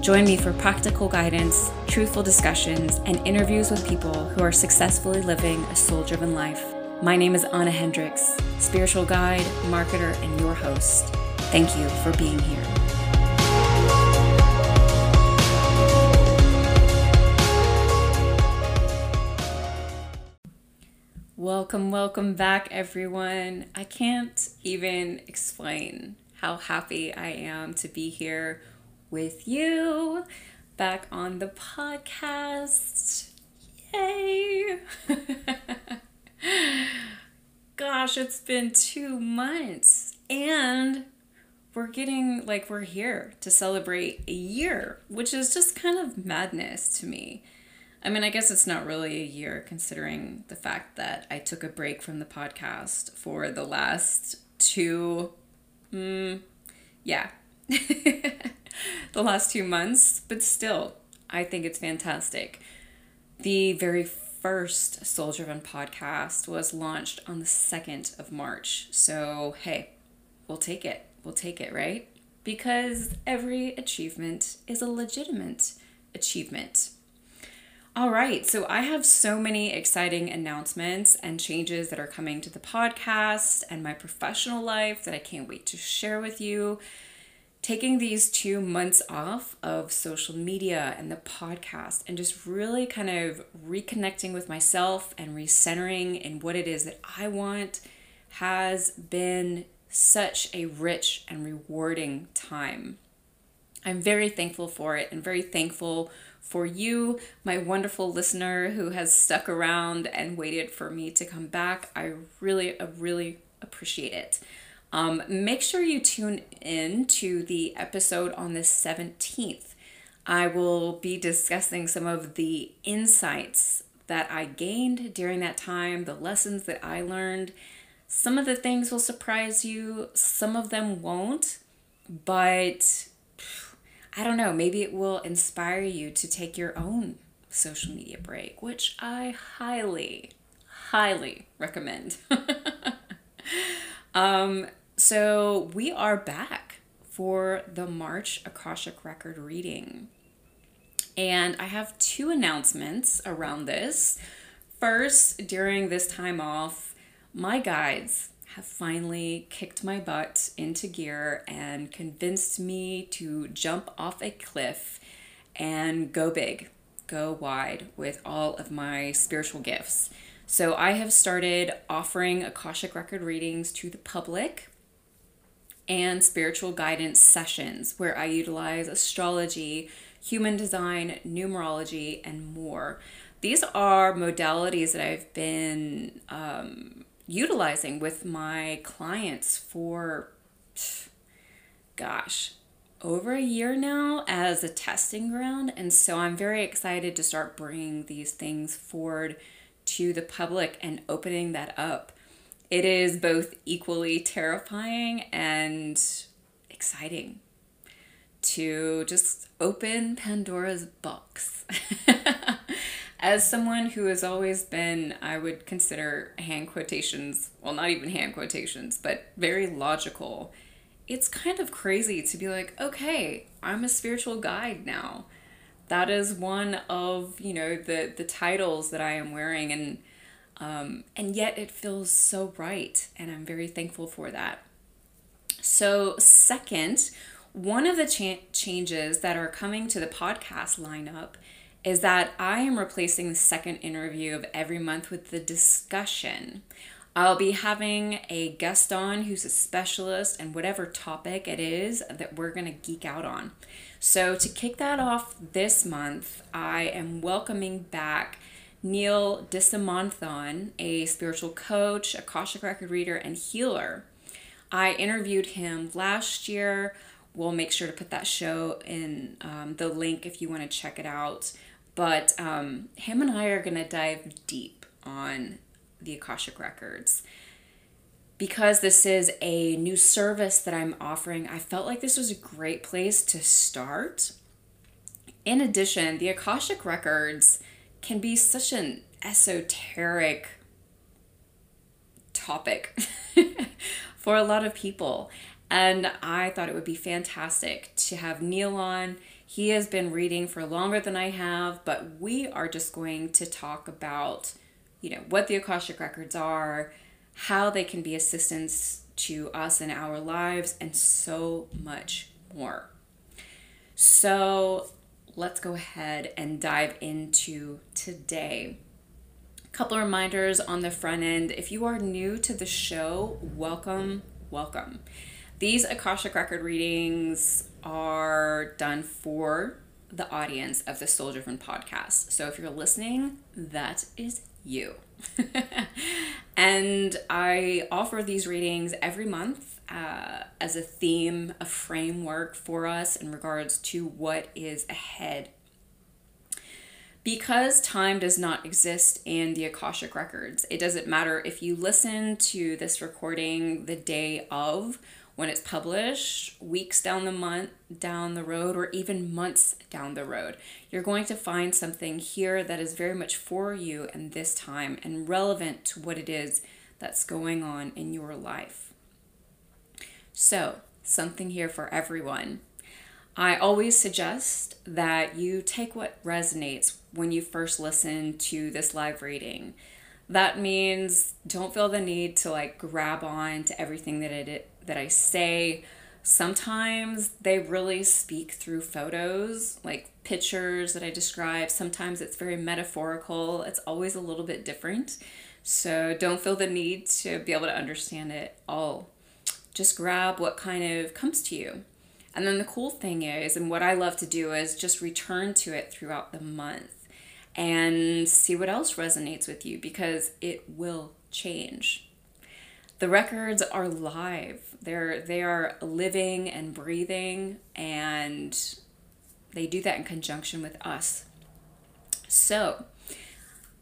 Join me for practical guidance, truthful discussions, and interviews with people who are successfully living a soul driven life. My name is Anna Hendricks, spiritual guide, marketer, and your host. Thank you for being here. Welcome, welcome back, everyone. I can't even explain how happy I am to be here with you back on the podcast. Yay! Gosh, it's been two months and we're getting like we're here to celebrate a year, which is just kind of madness to me. I mean, I guess it's not really a year considering the fact that I took a break from the podcast for the last two, mm, yeah, the last two months, but still, I think it's fantastic. The very first Soul Driven podcast was launched on the 2nd of March. So, hey, we'll take it. We'll take it, right? Because every achievement is a legitimate achievement. All right, so I have so many exciting announcements and changes that are coming to the podcast and my professional life that I can't wait to share with you taking these two months off of social media and the podcast and just really kind of reconnecting with myself and recentering in what it is that I want has been such a rich and rewarding time. I'm very thankful for it and very thankful for you, my wonderful listener who has stuck around and waited for me to come back. I really, uh, really appreciate it. Um, make sure you tune in to the episode on the 17th. I will be discussing some of the insights that I gained during that time, the lessons that I learned. Some of the things will surprise you, some of them won't, but I don't know, maybe it will inspire you to take your own social media break, which I highly, highly recommend. um, so we are back for the March Akashic Record reading. And I have two announcements around this. First, during this time off, my guides have finally kicked my butt into gear and convinced me to jump off a cliff and go big, go wide with all of my spiritual gifts. So I have started offering Akashic Record readings to the public and spiritual guidance sessions where I utilize astrology, human design, numerology, and more. These are modalities that I've been um, utilizing with my clients for, gosh, over a year now as a testing ground. And so I'm very excited to start bringing these things forward to the public and opening that up it is both equally terrifying and exciting to just open Pandora's box. As someone who has always been, I would consider hand quotations, well, not even hand quotations, but very logical, it's kind of crazy to be like, okay, I'm a spiritual guide now. That is one of, you know, the the titles that I am wearing and um, and yet it feels so right, and I'm very thankful for that. So, second, one of the cha- changes that are coming to the podcast lineup is that I am replacing the second interview of every month with the discussion. I'll be having a guest on who's a specialist in whatever topic it is that we're going to geek out on. So, to kick that off this month, I am welcoming back Neil Dissimanthan, a spiritual coach, Akashic record reader, and healer. I interviewed him last year. We'll make sure to put that show in um, the link if you want to check it out. But um, him and I are going to dive deep on the Akashic Records. Because this is a new service that I'm offering, I felt like this was a great place to start. In addition, the Akashic Records can be such an esoteric topic for a lot of people. And I thought it would be fantastic to have Neil on. He has been reading for longer than I have, but we are just going to talk about, you know, what the Akashic Records are, how they can be assistance to us in our lives, and so much more. So let's go ahead and dive into today. A couple reminders on the front end. If you are new to the show, welcome, welcome. These Akashic Record readings are done for the audience of the Soul Driven podcast. So if you're listening, that is you. and I offer these readings every month uh, as a theme, a framework for us in regards to what is ahead. Because time does not exist in the Akashic Records, it doesn't matter if you listen to this recording the day of when it's published, weeks down the month down the road or even months down the road. You're going to find something here that is very much for you in this time and relevant to what it is that's going on in your life. So, something here for everyone. I always suggest that you take what resonates when you first listen to this live reading. That means don't feel the need to like grab on to everything that it that I say. Sometimes they really speak through photos, like pictures that I describe. Sometimes it's very metaphorical. It's always a little bit different. So don't feel the need to be able to understand it all. Just grab what kind of comes to you. And then the cool thing is, and what I love to do is just return to it throughout the month and see what else resonates with you because it will change the records are live. They're they are living and breathing and they do that in conjunction with us. So,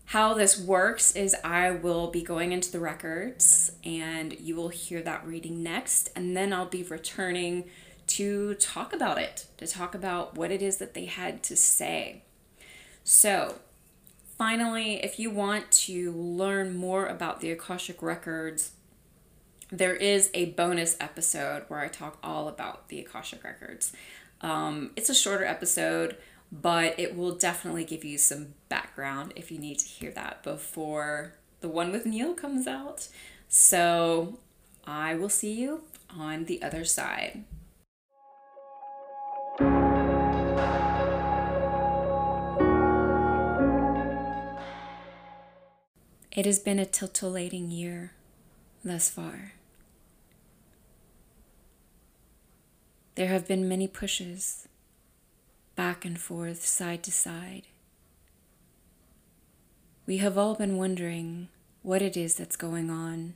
how this works is I will be going into the records and you will hear that reading next and then I'll be returning to talk about it, to talk about what it is that they had to say. So, finally, if you want to learn more about the Akashic Records, there is a bonus episode where I talk all about the Akashic Records. Um, it's a shorter episode, but it will definitely give you some background if you need to hear that before the one with Neil comes out. So I will see you on the other side. It has been a titillating year thus far. There have been many pushes, back and forth, side to side. We have all been wondering what it is that's going on,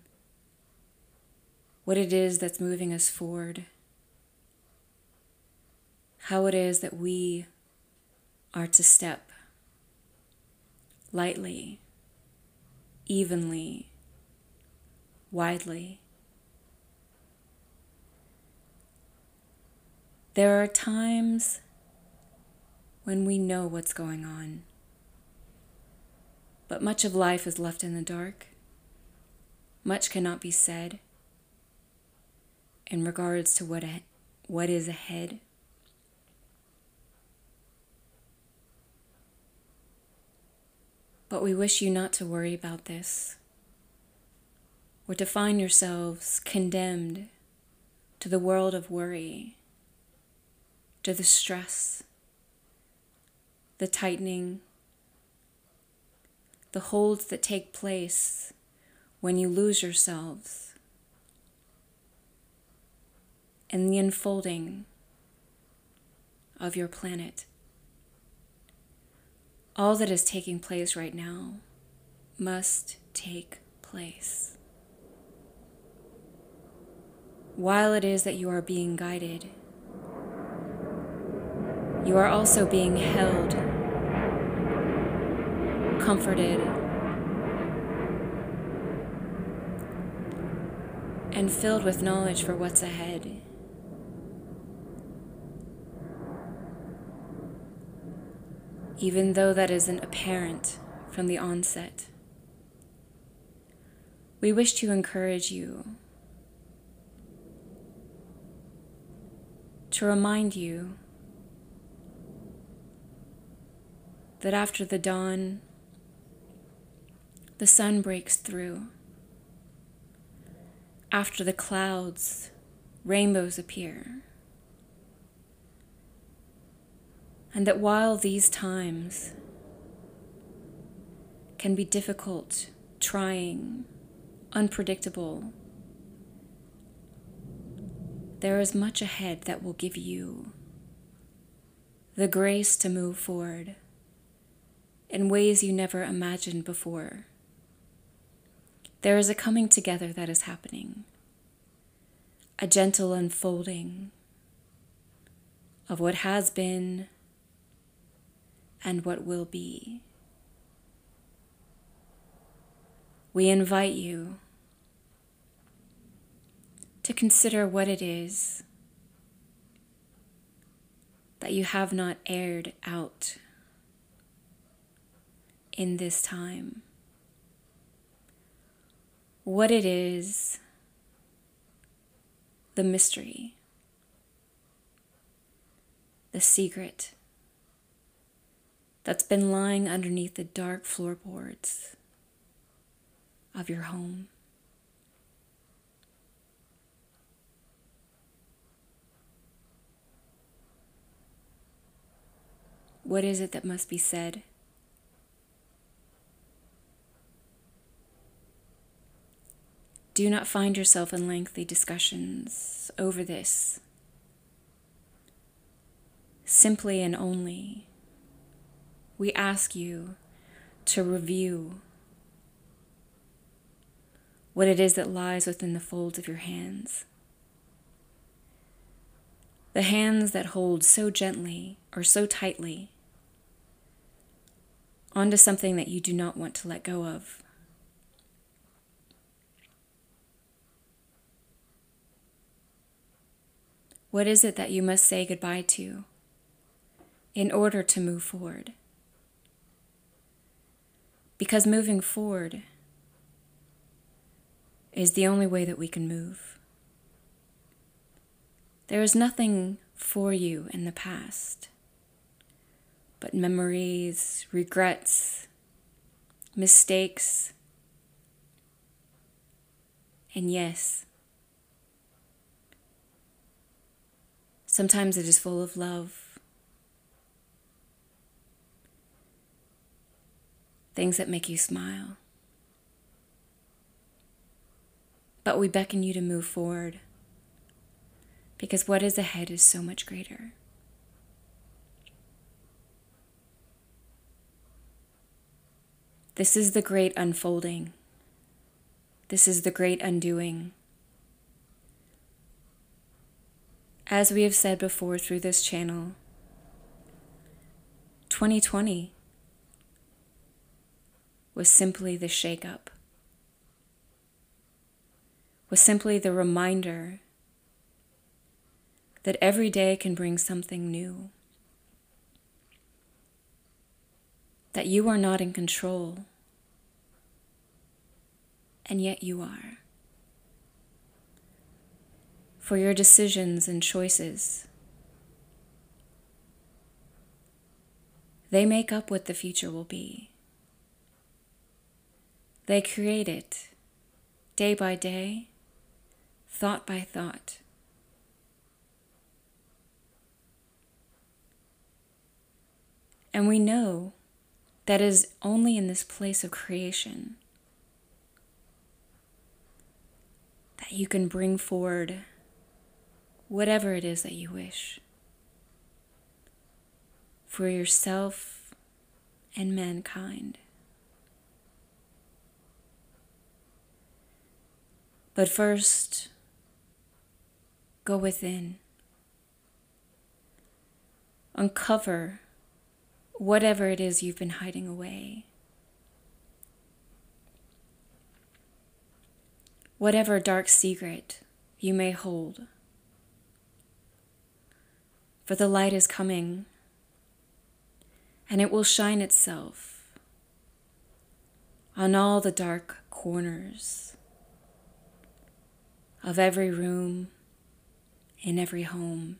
what it is that's moving us forward, how it is that we are to step lightly, evenly, widely There are times when we know what's going on, but much of life is left in the dark. Much cannot be said in regards to what, a, what is ahead. But we wish you not to worry about this or to find yourselves condemned to the world of worry to the stress, the tightening, the holds that take place when you lose yourselves, and the unfolding of your planet. All that is taking place right now must take place. While it is that you are being guided, you are also being held, comforted and filled with knowledge for what's ahead. Even though that isn't apparent from the onset, we wish to encourage you to remind you that after the dawn, the sun breaks through. After the clouds, rainbows appear. And that while these times can be difficult, trying, unpredictable, there is much ahead that will give you the grace to move forward in ways you never imagined before. There is a coming together that is happening, a gentle unfolding of what has been and what will be. We invite you to consider what it is that you have not aired out in this time. What it is, the mystery, the secret that's been lying underneath the dark floorboards of your home. What is it that must be said? Do not find yourself in lengthy discussions over this. Simply and only, we ask you to review what it is that lies within the folds of your hands. The hands that hold so gently or so tightly onto something that you do not want to let go of. What is it that you must say goodbye to in order to move forward? Because moving forward is the only way that we can move. There is nothing for you in the past but memories, regrets, mistakes, and yes, sometimes it is full of love. Things that make you smile. But we beckon you to move forward because what is ahead is so much greater. This is the great unfolding. This is the great undoing. As we have said before through this channel, 2020 was simply the shakeup, was simply the reminder that every day can bring something new. that you are not in control, and yet you are. For your decisions and choices, they make up what the future will be. They create it day by day, thought by thought. And we know that is only in this place of creation that you can bring forward whatever it is that you wish for yourself and mankind. But first, go within. Uncover whatever it is you've been hiding away. whatever dark secret you may hold. For the light is coming, and it will shine itself on all the dark corners of every room in every home.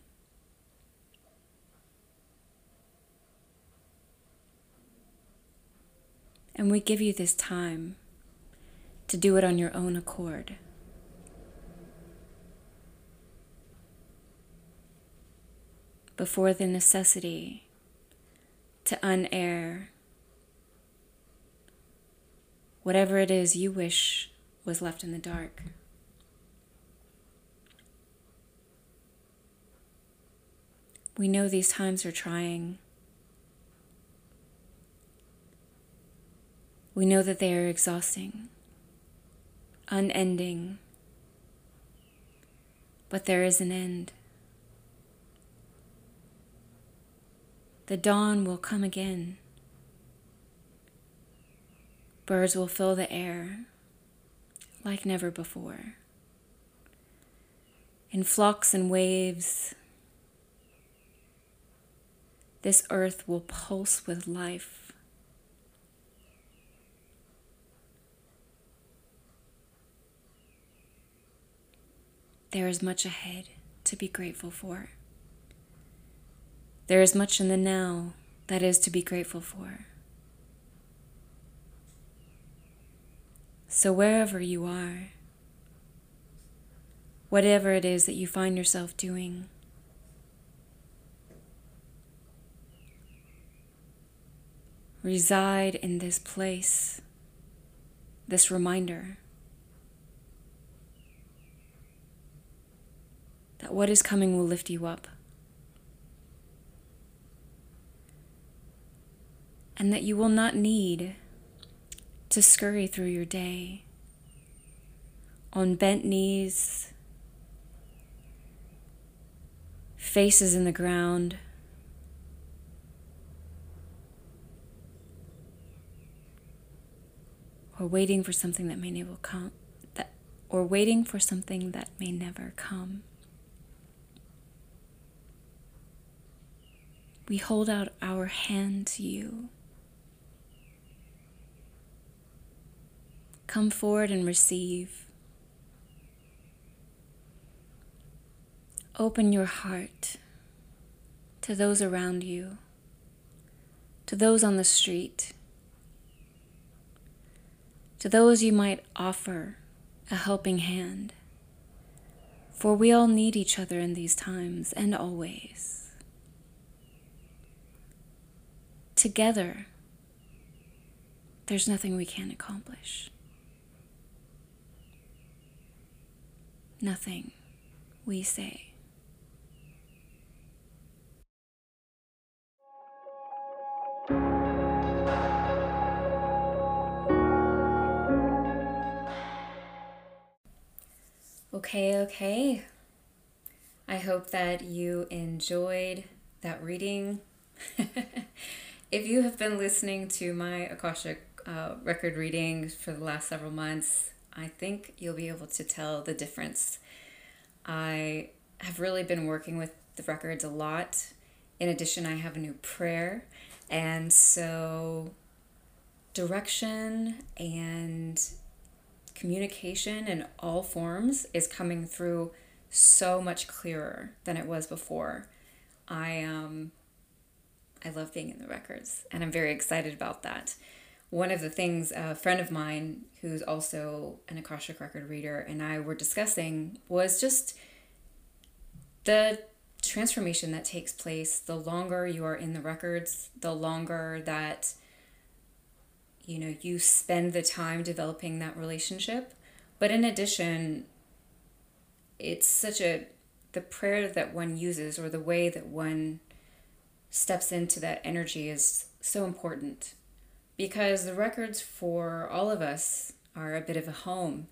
And we give you this time to do it on your own accord. Before the necessity to unair whatever it is you wish was left in the dark. We know these times are trying. We know that they are exhausting, unending, but there is an end. The dawn will come again. Birds will fill the air like never before. In flocks and waves, this earth will pulse with life. There is much ahead to be grateful for. There is much in the now that is to be grateful for. So, wherever you are, whatever it is that you find yourself doing, reside in this place, this reminder that what is coming will lift you up. And that you will not need to scurry through your day. On bent knees, faces in the ground. or waiting for something that may never come that or waiting for something that may never come. We hold out our hand to you come forward and receive open your heart to those around you to those on the street to those you might offer a helping hand. For we all need each other in these times and always. Together, there's nothing we can't accomplish. Nothing we say. Okay, okay. I hope that you enjoyed that reading. if you have been listening to my Akashic uh, record readings for the last several months, I think you'll be able to tell the difference. I have really been working with the records a lot. In addition, I have a new prayer. And so, direction and communication in all forms is coming through so much clearer than it was before. I um I love being in the records and I'm very excited about that. One of the things a friend of mine who's also an Akashic record reader and I were discussing was just the transformation that takes place the longer you are in the records, the longer that you know you spend the time developing that relationship. But in addition it's such a the prayer that one uses or the way that one steps into that energy is so important because the records for all of us are a bit of a home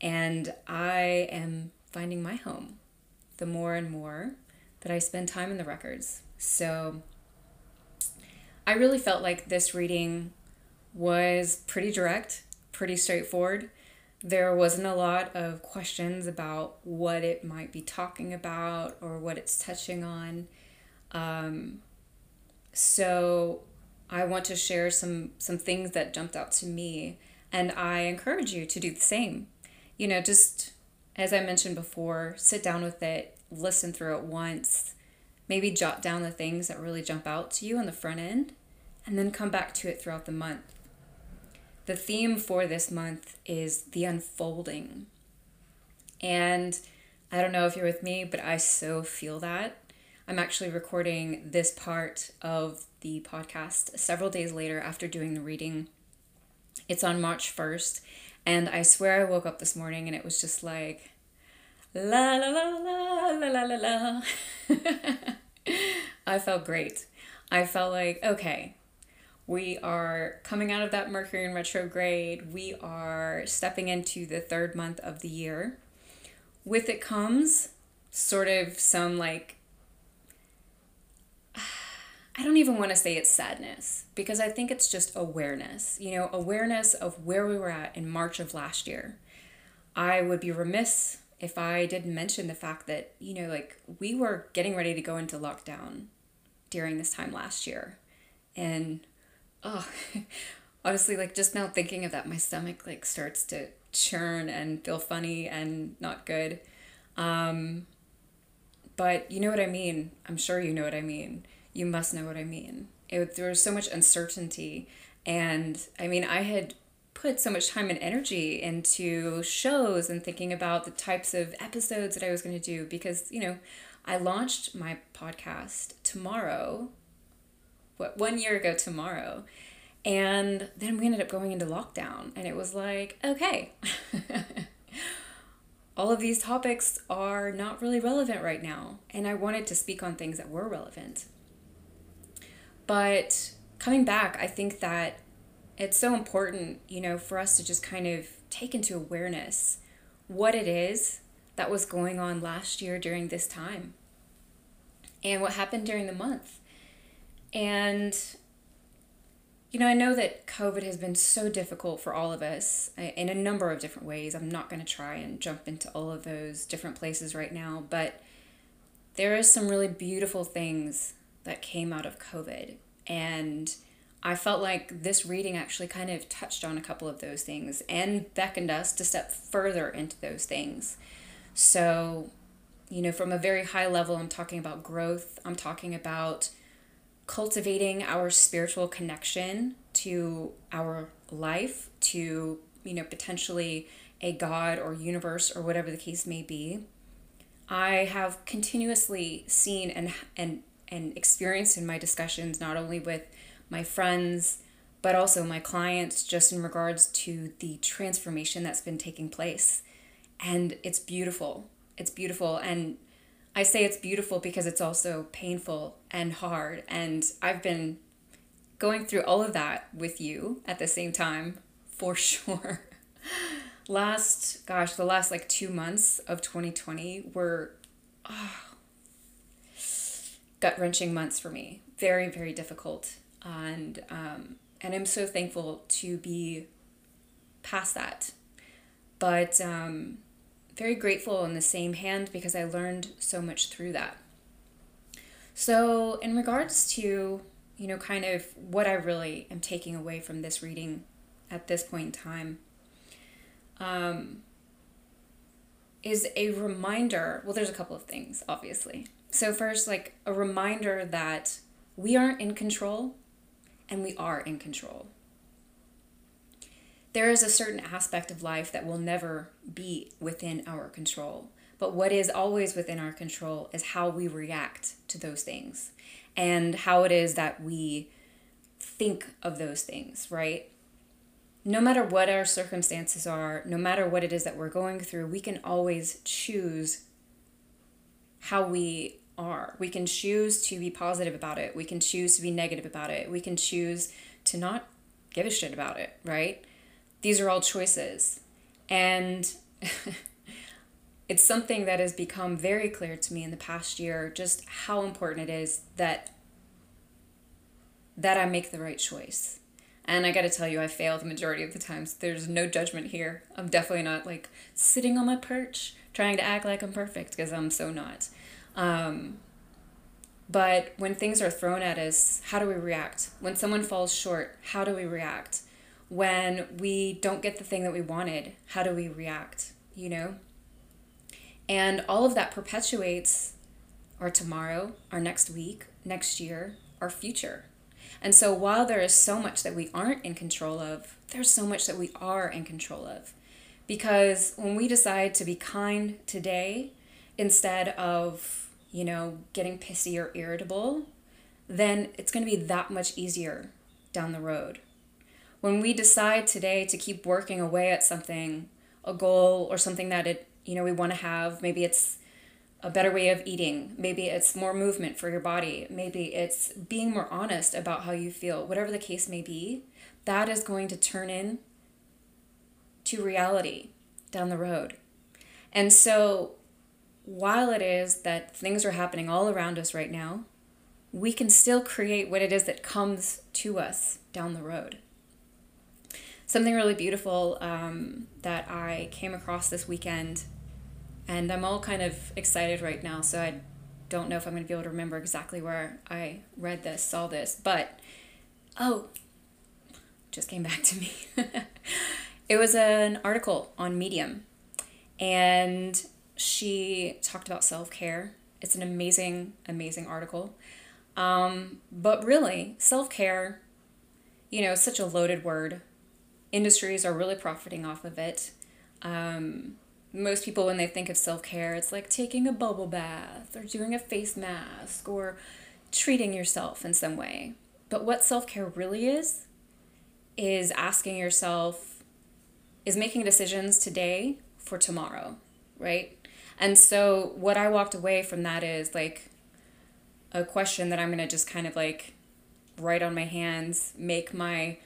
and i am finding my home the more and more that i spend time in the records so i really felt like this reading was pretty direct, pretty straightforward. there wasn't a lot of questions about what it might be talking about or what it's touching on. Um, so I want to share some some things that jumped out to me, and I encourage you to do the same. You know, just as I mentioned before, sit down with it, listen through it once, maybe jot down the things that really jump out to you on the front end, and then come back to it throughout the month. The theme for this month is the unfolding. And I don't know if you're with me, but I so feel that. I'm actually recording this part of the podcast several days later after doing the reading. It's on March 1st, and I swear I woke up this morning and it was just like, la la la la la la la la. I felt great. I felt like, okay, we are coming out of that Mercury in retrograde. We are stepping into the third month of the year. With it comes sort of some like, I don't even want to say it's sadness because I think it's just awareness. You know, awareness of where we were at in March of last year. I would be remiss if I didn't mention the fact that, you know, like we were getting ready to go into lockdown during this time last year. And oh, honestly, like just now thinking of that, my stomach like starts to churn and feel funny and not good. Um, but you know what I mean. I'm sure you know what I mean. You must know what I mean. It, there was so much uncertainty. And I mean, I had put so much time and energy into shows and thinking about the types of episodes that I was going to do because, you know, I launched my podcast tomorrow what one year ago tomorrow and then we ended up going into lockdown and it was like okay all of these topics are not really relevant right now and i wanted to speak on things that were relevant but coming back i think that it's so important you know for us to just kind of take into awareness what it is that was going on last year during this time and what happened during the month and, you know, I know that COVID has been so difficult for all of us uh, in a number of different ways. I'm not going to try and jump into all of those different places right now, but there is some really beautiful things that came out of COVID. And I felt like this reading actually kind of touched on a couple of those things and beckoned us to step further into those things. So, you know, from a very high level, I'm talking about growth, I'm talking about cultivating our spiritual connection to our life, to, you know, potentially a God or universe or whatever the case may be. I have continuously seen and and and experienced in my discussions not only with my friends but also my clients just in regards to the transformation that's been taking place and it's beautiful it's beautiful and I say it's beautiful because it's also painful and hard. And I've been going through all of that with you at the same time, for sure. last, gosh, the last like two months of 2020 were oh, gut wrenching months for me. Very, very difficult. And, um, and I'm so thankful to be past that. But, um, very grateful in the same hand because I learned so much through that. So, in regards to, you know, kind of what I really am taking away from this reading at this point in time, um, is a reminder. Well, there's a couple of things, obviously. So, first, like a reminder that we aren't in control and we are in control there is a certain aspect of life that will never be within our control. But what is always within our control is how we react to those things and how it is that we think of those things, right? No matter what our circumstances are, no matter what it is that we're going through, we can always choose how we are. We can choose to be positive about it. We can choose to be negative about it. We can choose to not give a shit about it, right? these are all choices. And it's something that has become very clear to me in the past year just how important it is that that I make the right choice. And I got to tell you, I fail the majority of the times. There's no judgment here. I'm definitely not like sitting on my perch trying to act like I'm perfect because I'm so not. Um, but when things are thrown at us, how do we react? When someone falls short, how do we react? When we don't get the thing that we wanted, how do we react? You know? And all of that perpetuates our tomorrow, our next week, next year, our future. And so while there is so much that we aren't in control of, there's so much that we are in control of. Because when we decide to be kind today instead of, you know, getting pissy or irritable, then it's going to be that much easier down the road. When we decide today to keep working away at something, a goal or something that it, you know, we want to have, maybe it's a better way of eating. Maybe it's more movement for your body. Maybe it's being more honest about how you feel. Whatever the case may be, that is going to turn in to reality down the road. And so, while it is that things are happening all around us right now, we can still create what it is that comes to us down the road. Something really beautiful um, that I came across this weekend and I'm all kind of excited right now, so I don't know if I'm going to be able to remember exactly where I read this, saw this, but oh, just came back to me. it was an article on Medium, and she talked about self care. It's an amazing, amazing article. Um, but really, self care, you know, such a loaded word. Industries are really profiting off of it. Um, most people when they think of self-care it's like taking a bubble bath or doing a face mask or treating yourself in some way but what self-care really is is asking yourself is making decisions today for tomorrow right and so what i walked away from that is like a question that i'm going to just kind of like write on my hands make my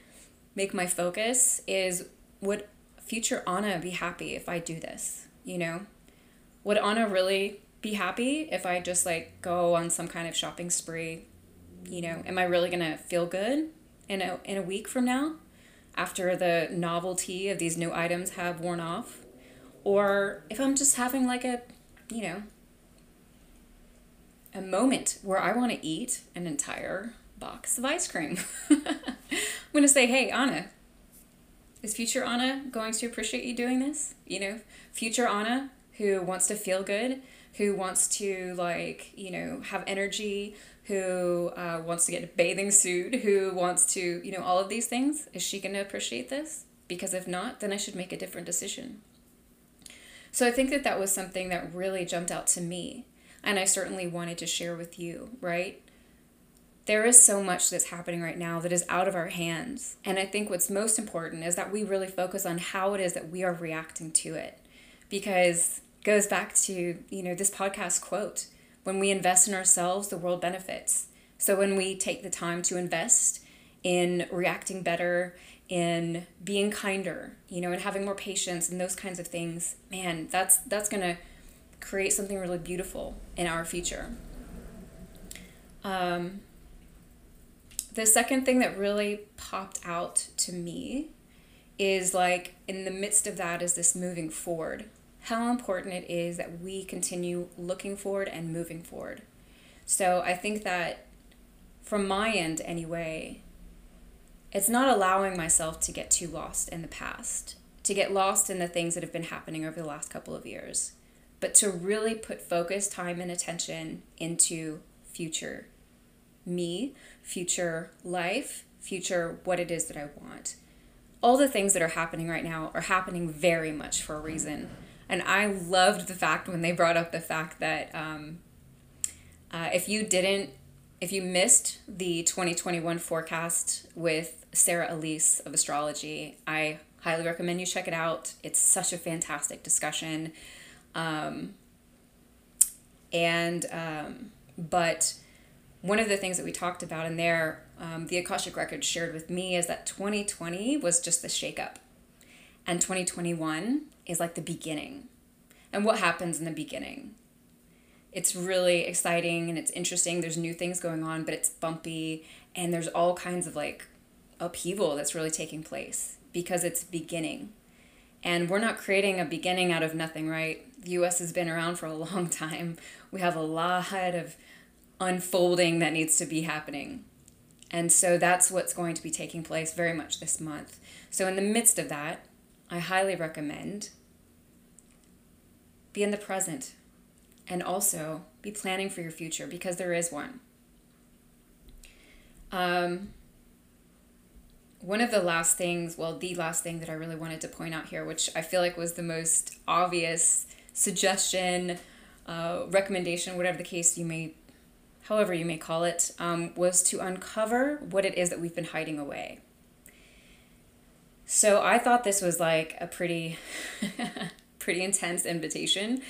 make my focus is would future Anna be happy if I do this? You know? Would Anna really be happy if I just like go on some kind of shopping spree? You know, am I really gonna feel good in a in a week from now? After the novelty of these new items have worn off? Or if I'm just having like a, you know, a moment where I want to eat an entire box of ice cream. I'm going to say, hey, Anna, is future Anna going to appreciate you doing this? You know, future Anna who wants to feel good, who wants to like, you know, have energy, who uh, wants to get a bathing suit, who wants to, you know, all of these things. Is she going to appreciate this? Because if not, then I should make a different decision. So I think that that was something that really jumped out to me. And I certainly wanted to share with you, right? there is so much that's happening right now that is out of our hands. And I think what's most important is that we really focus on how it is that we are reacting to it. Because goes back to, you know, this podcast quote, when we invest in ourselves, the world benefits. So when we take the time to invest in reacting better, in being kinder, you know, and having more patience and those kinds of things, man, that's that's going to create something really beautiful in our future. Um, the second thing that really popped out to me is like in the midst of that is this moving forward how important it is that we continue looking forward and moving forward so i think that from my end anyway it's not allowing myself to get too lost in the past to get lost in the things that have been happening over the last couple of years but to really put focus time and attention into future me, future life, future what it is that I want. All the things that are happening right now are happening very much for a reason. And I loved the fact when they brought up the fact that um, uh, if you didn't, if you missed the 2021 forecast with Sarah Elise of astrology, I highly recommend you check it out. It's such a fantastic discussion. Um, and, um, but one of the things that we talked about in there, um, the Akashic Records shared with me, is that 2020 was just the shakeup. And 2021 is like the beginning. And what happens in the beginning? It's really exciting and it's interesting. There's new things going on, but it's bumpy and there's all kinds of like upheaval that's really taking place because it's beginning. And we're not creating a beginning out of nothing, right? The US has been around for a long time. We have a lot of unfolding that needs to be happening. And so that's what's going to be taking place very much this month. So, in the midst of that, I highly recommend be in the present and also be planning for your future because there is one. Um, one of the last things, well, the last thing that I really wanted to point out here, which I feel like was the most obvious suggestion, uh, recommendation, whatever the case you may, however you may call it, um, was to uncover what it is that we've been hiding away. So I thought this was like a pretty, pretty intense invitation,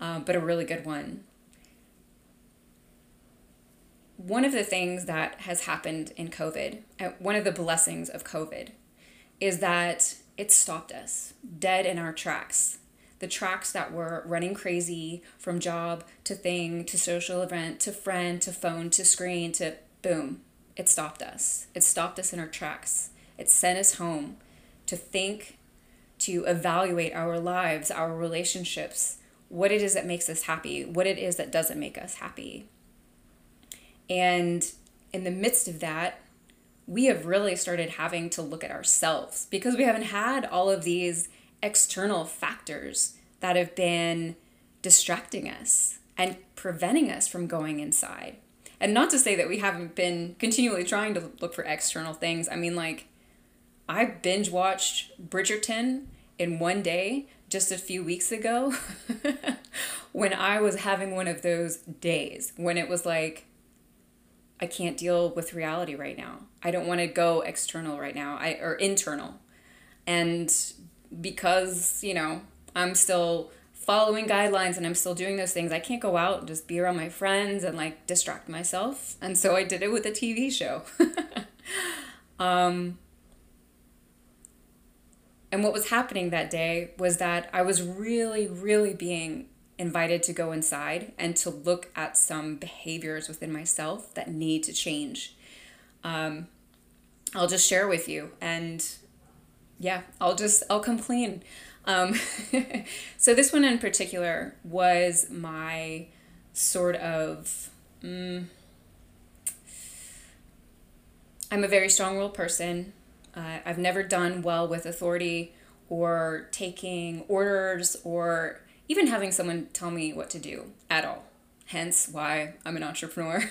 uh, but a really good one one of the things that has happened in COVID, uh, one of the blessings of COVID, is that it stopped us dead in our tracks. The tracks that were running crazy from job to thing to social event to friend to phone to screen to boom, it stopped us. It stopped us in our tracks. It sent us home to think, to evaluate our lives, our relationships, what it is that makes us happy, what it is that doesn't make us happy. And in the midst of that, we have really started having to look at ourselves because we haven't had all of these external factors that have been distracting us and preventing us from going inside. And not to say that we haven't been continually trying to look for external things. I mean, like, I binge watched Bridgerton in one day just a few weeks ago when I was having one of those days when it was like, I can't deal with reality right now. I don't want to go external right now, I or internal. And because, you know, I'm still following guidelines and I'm still doing those things, I can't go out and just be around my friends and like distract myself. And so I did it with a TV show. um, and what was happening that day was that I was really, really being invited to go inside and to look at some behaviors within myself that need to change. Um, I'll just share with you and yeah, I'll just, I'll complain. Um, so this one in particular was my sort of, mm, I'm a very strong willed person. Uh, I've never done well with authority or taking orders or even having someone tell me what to do at all. Hence why I'm an entrepreneur.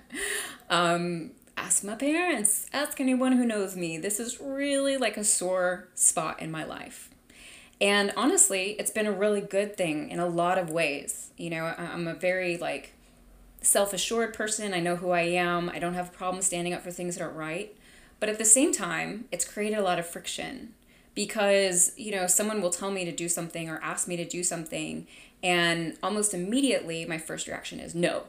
um, ask my parents, ask anyone who knows me. This is really like a sore spot in my life. And honestly, it's been a really good thing in a lot of ways. You know, I'm a very like self-assured person. I know who I am. I don't have problems standing up for things that are right. But at the same time, it's created a lot of friction because you know someone will tell me to do something or ask me to do something and almost immediately my first reaction is no.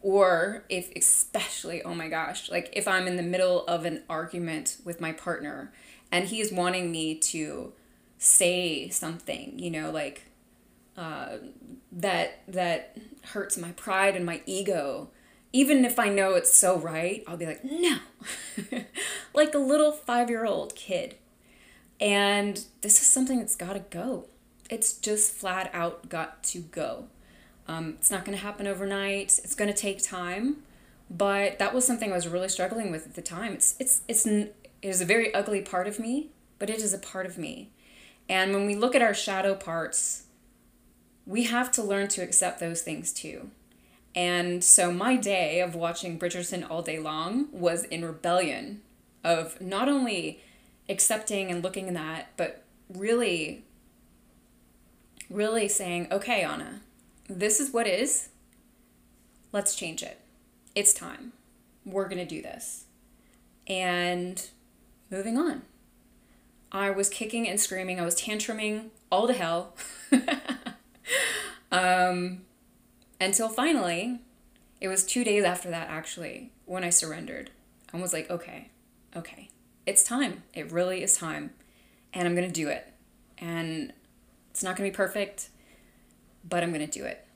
Or if especially oh my gosh like if i'm in the middle of an argument with my partner and he's wanting me to say something you know like uh, that that hurts my pride and my ego even if i know it's so right i'll be like no. Like a little five year old kid and this is something that's got to go. It's just flat out got to go. Um, it's not going to happen overnight. It's going to take time, but that was something I was really struggling with at the time. It's it's it's it is a very ugly part of me, but it is a part of me. And when we look at our shadow parts, we have to learn to accept those things too. And so my day of watching Bridgerton all day long was in rebellion of not only accepting and looking in that, but really, really saying, okay, Anna, this is what is. Let's change it. It's time. We're going to do this. And moving on. I was kicking and screaming. I was tantruming all to hell. um, until finally, it was two days after that actually, when I surrendered. I was like, okay, okay, it's time. It really is time. And I'm going to do it. And it's not going to be perfect, but I'm going to do it.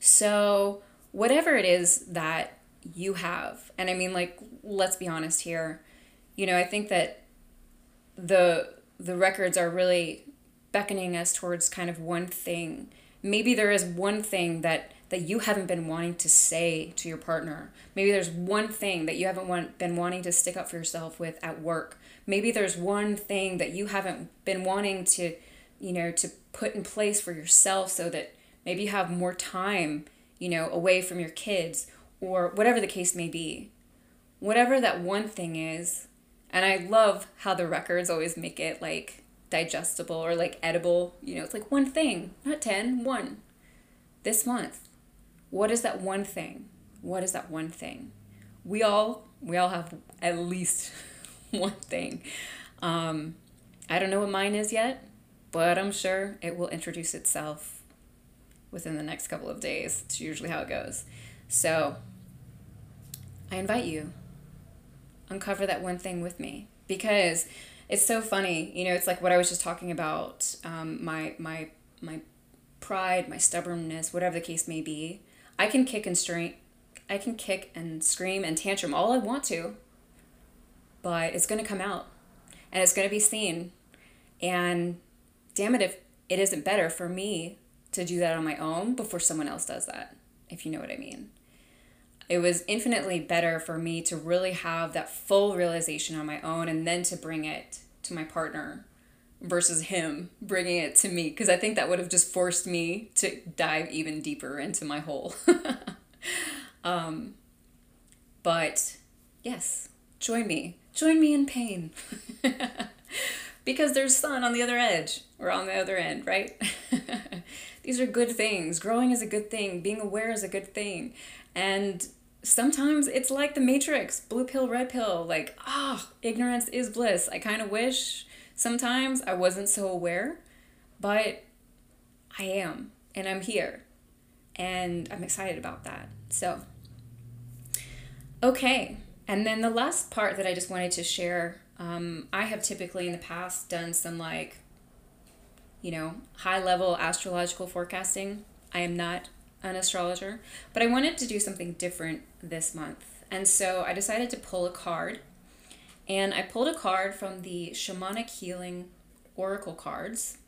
So, whatever it is that you have, and I mean, like, let's be honest here, you know, I think that the the records are really beckoning us towards kind of one thing. Maybe there is one thing that that you haven't been wanting to say to your partner. Maybe there's one thing that you haven't want, been wanting to stick up for yourself with at work. Maybe there's one thing that you haven't been wanting to, you know, to put in place for yourself so that maybe you have more time, you know, away from your kids or whatever the case may be. Whatever that one thing is, and I love how the records always make it like digestible or like edible. You know, it's like one thing, not 10, one. This month, what is that one thing? What is that one thing? We all we all have at least one thing. Um, I don't know what mine is yet, but I'm sure it will introduce itself within the next couple of days. It's usually how it goes. So I invite you uncover that one thing with me because it's so funny. You know, it's like what I was just talking about. Um, my my my pride, my stubbornness, whatever the case may be. I can kick and strain, I can kick and scream and tantrum all I want to, but it's gonna come out, and it's gonna be seen, and damn it if it isn't better for me to do that on my own before someone else does that, if you know what I mean. It was infinitely better for me to really have that full realization on my own and then to bring it to my partner versus him bringing it to me because I think that would have just forced me to dive even deeper into my hole. um, but yes, join me. Join me in pain. because there's sun on the other edge or on the other end, right? These are good things. Growing is a good thing. Being aware is a good thing. And sometimes it's like the Matrix, blue pill, red pill. Like, ah, oh, ignorance is bliss. I kind of wish sometimes I wasn't so aware, but I am, and I'm here, and I'm excited about that. So, okay. And then the last part that I just wanted to share um, I have typically in the past done some like, you know, high level astrological forecasting. I am not an astrologer, but I wanted to do something different this month. And so I decided to pull a card. And I pulled a card from the Shamanic Healing Oracle cards.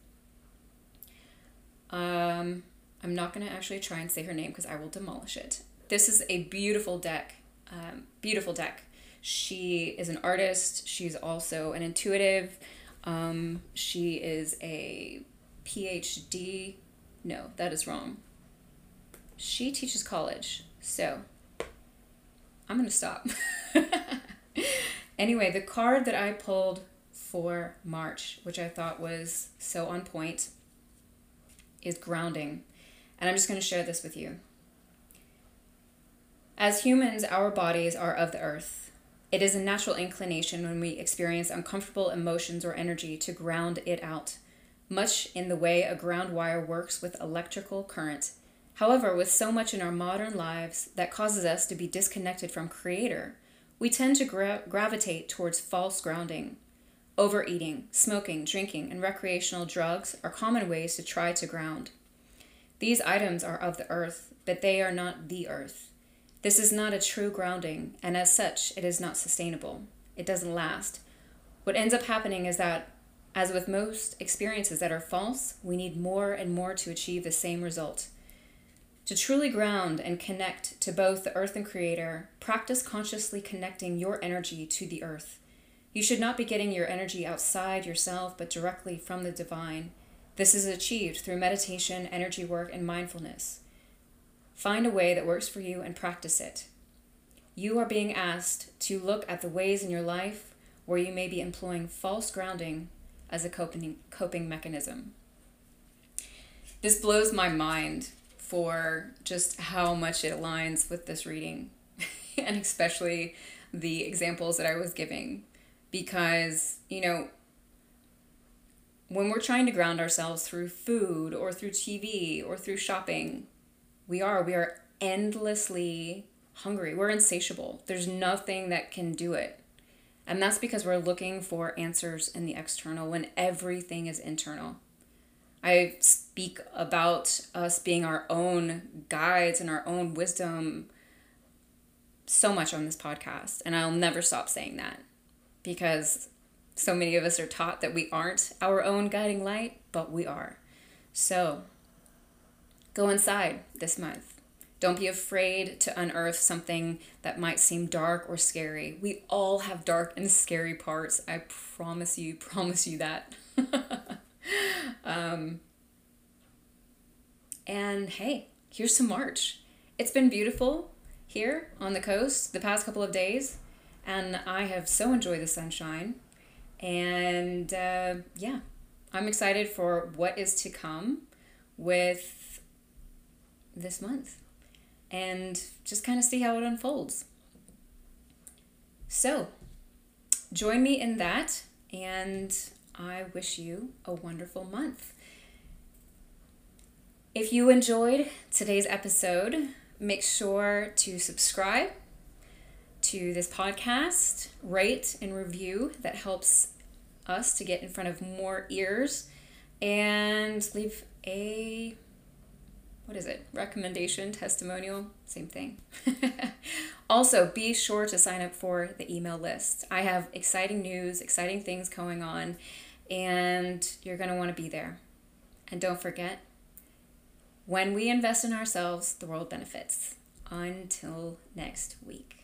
Um, I'm not going to actually try and say her name because I will demolish it. This is a beautiful deck. Um, beautiful deck. She is an artist. She's also an intuitive. Um, she is a PhD. No, that is wrong she teaches college. So I'm going to stop. anyway, the card that I pulled for March, which I thought was so on point, is grounding. And I'm just going to share this with you. As humans, our bodies are of the earth. It is a natural inclination when we experience uncomfortable emotions or energy to ground it out, much in the way a ground wire works with electrical current However, with so much in our modern lives that causes us to be disconnected from Creator, we tend to gra- gravitate towards false grounding. Overeating, smoking, drinking, and recreational drugs are common ways to try to ground. These items are of the earth, but they are not the earth. This is not a true grounding, and as such, it is not sustainable. It doesn't last. What ends up happening is that, as with most experiences that are false, we need more and more to achieve the same result. To truly ground and connect to both the earth and creator, practice consciously connecting your energy to the earth. You should not be getting your energy outside yourself, but directly from the divine. This is achieved through meditation, energy work, and mindfulness. Find a way that works for you and practice it. You are being asked to look at the ways in your life where you may be employing false grounding as a coping, coping mechanism. This blows my mind for just how much it aligns with this reading, and especially the examples that I was giving. Because, you know, when we're trying to ground ourselves through food or through TV or through shopping, we are. We are endlessly hungry. We're insatiable. There's nothing that can do it. And that's because we're looking for answers in the external when everything is internal. I speak about us being our own guides and our own wisdom so much on this podcast, and I'll never stop saying that. because so many of us are taught that we aren't our own guiding light, but we are. So go inside this month. Don't be afraid to unearth something that might seem dark or scary. We all have dark and scary parts. I promise you, promise you that. um, and hey, here's some March. It's been beautiful here on the coast the past couple of days, and I have so enjoyed the sunshine. And uh, yeah, I'm excited for what is to come with this month and just kind of see how it unfolds. So, join me in that, and I wish you a wonderful month. If you enjoyed today's episode, make sure to subscribe to this podcast, rate and review. That helps us to get in front of more ears and leave a what is it? Recommendation, testimonial, same thing. also, be sure to sign up for the email list. I have exciting news, exciting things going on, and you're going to want to be there. And don't forget, when we invest in ourselves, the world benefits. Until next week.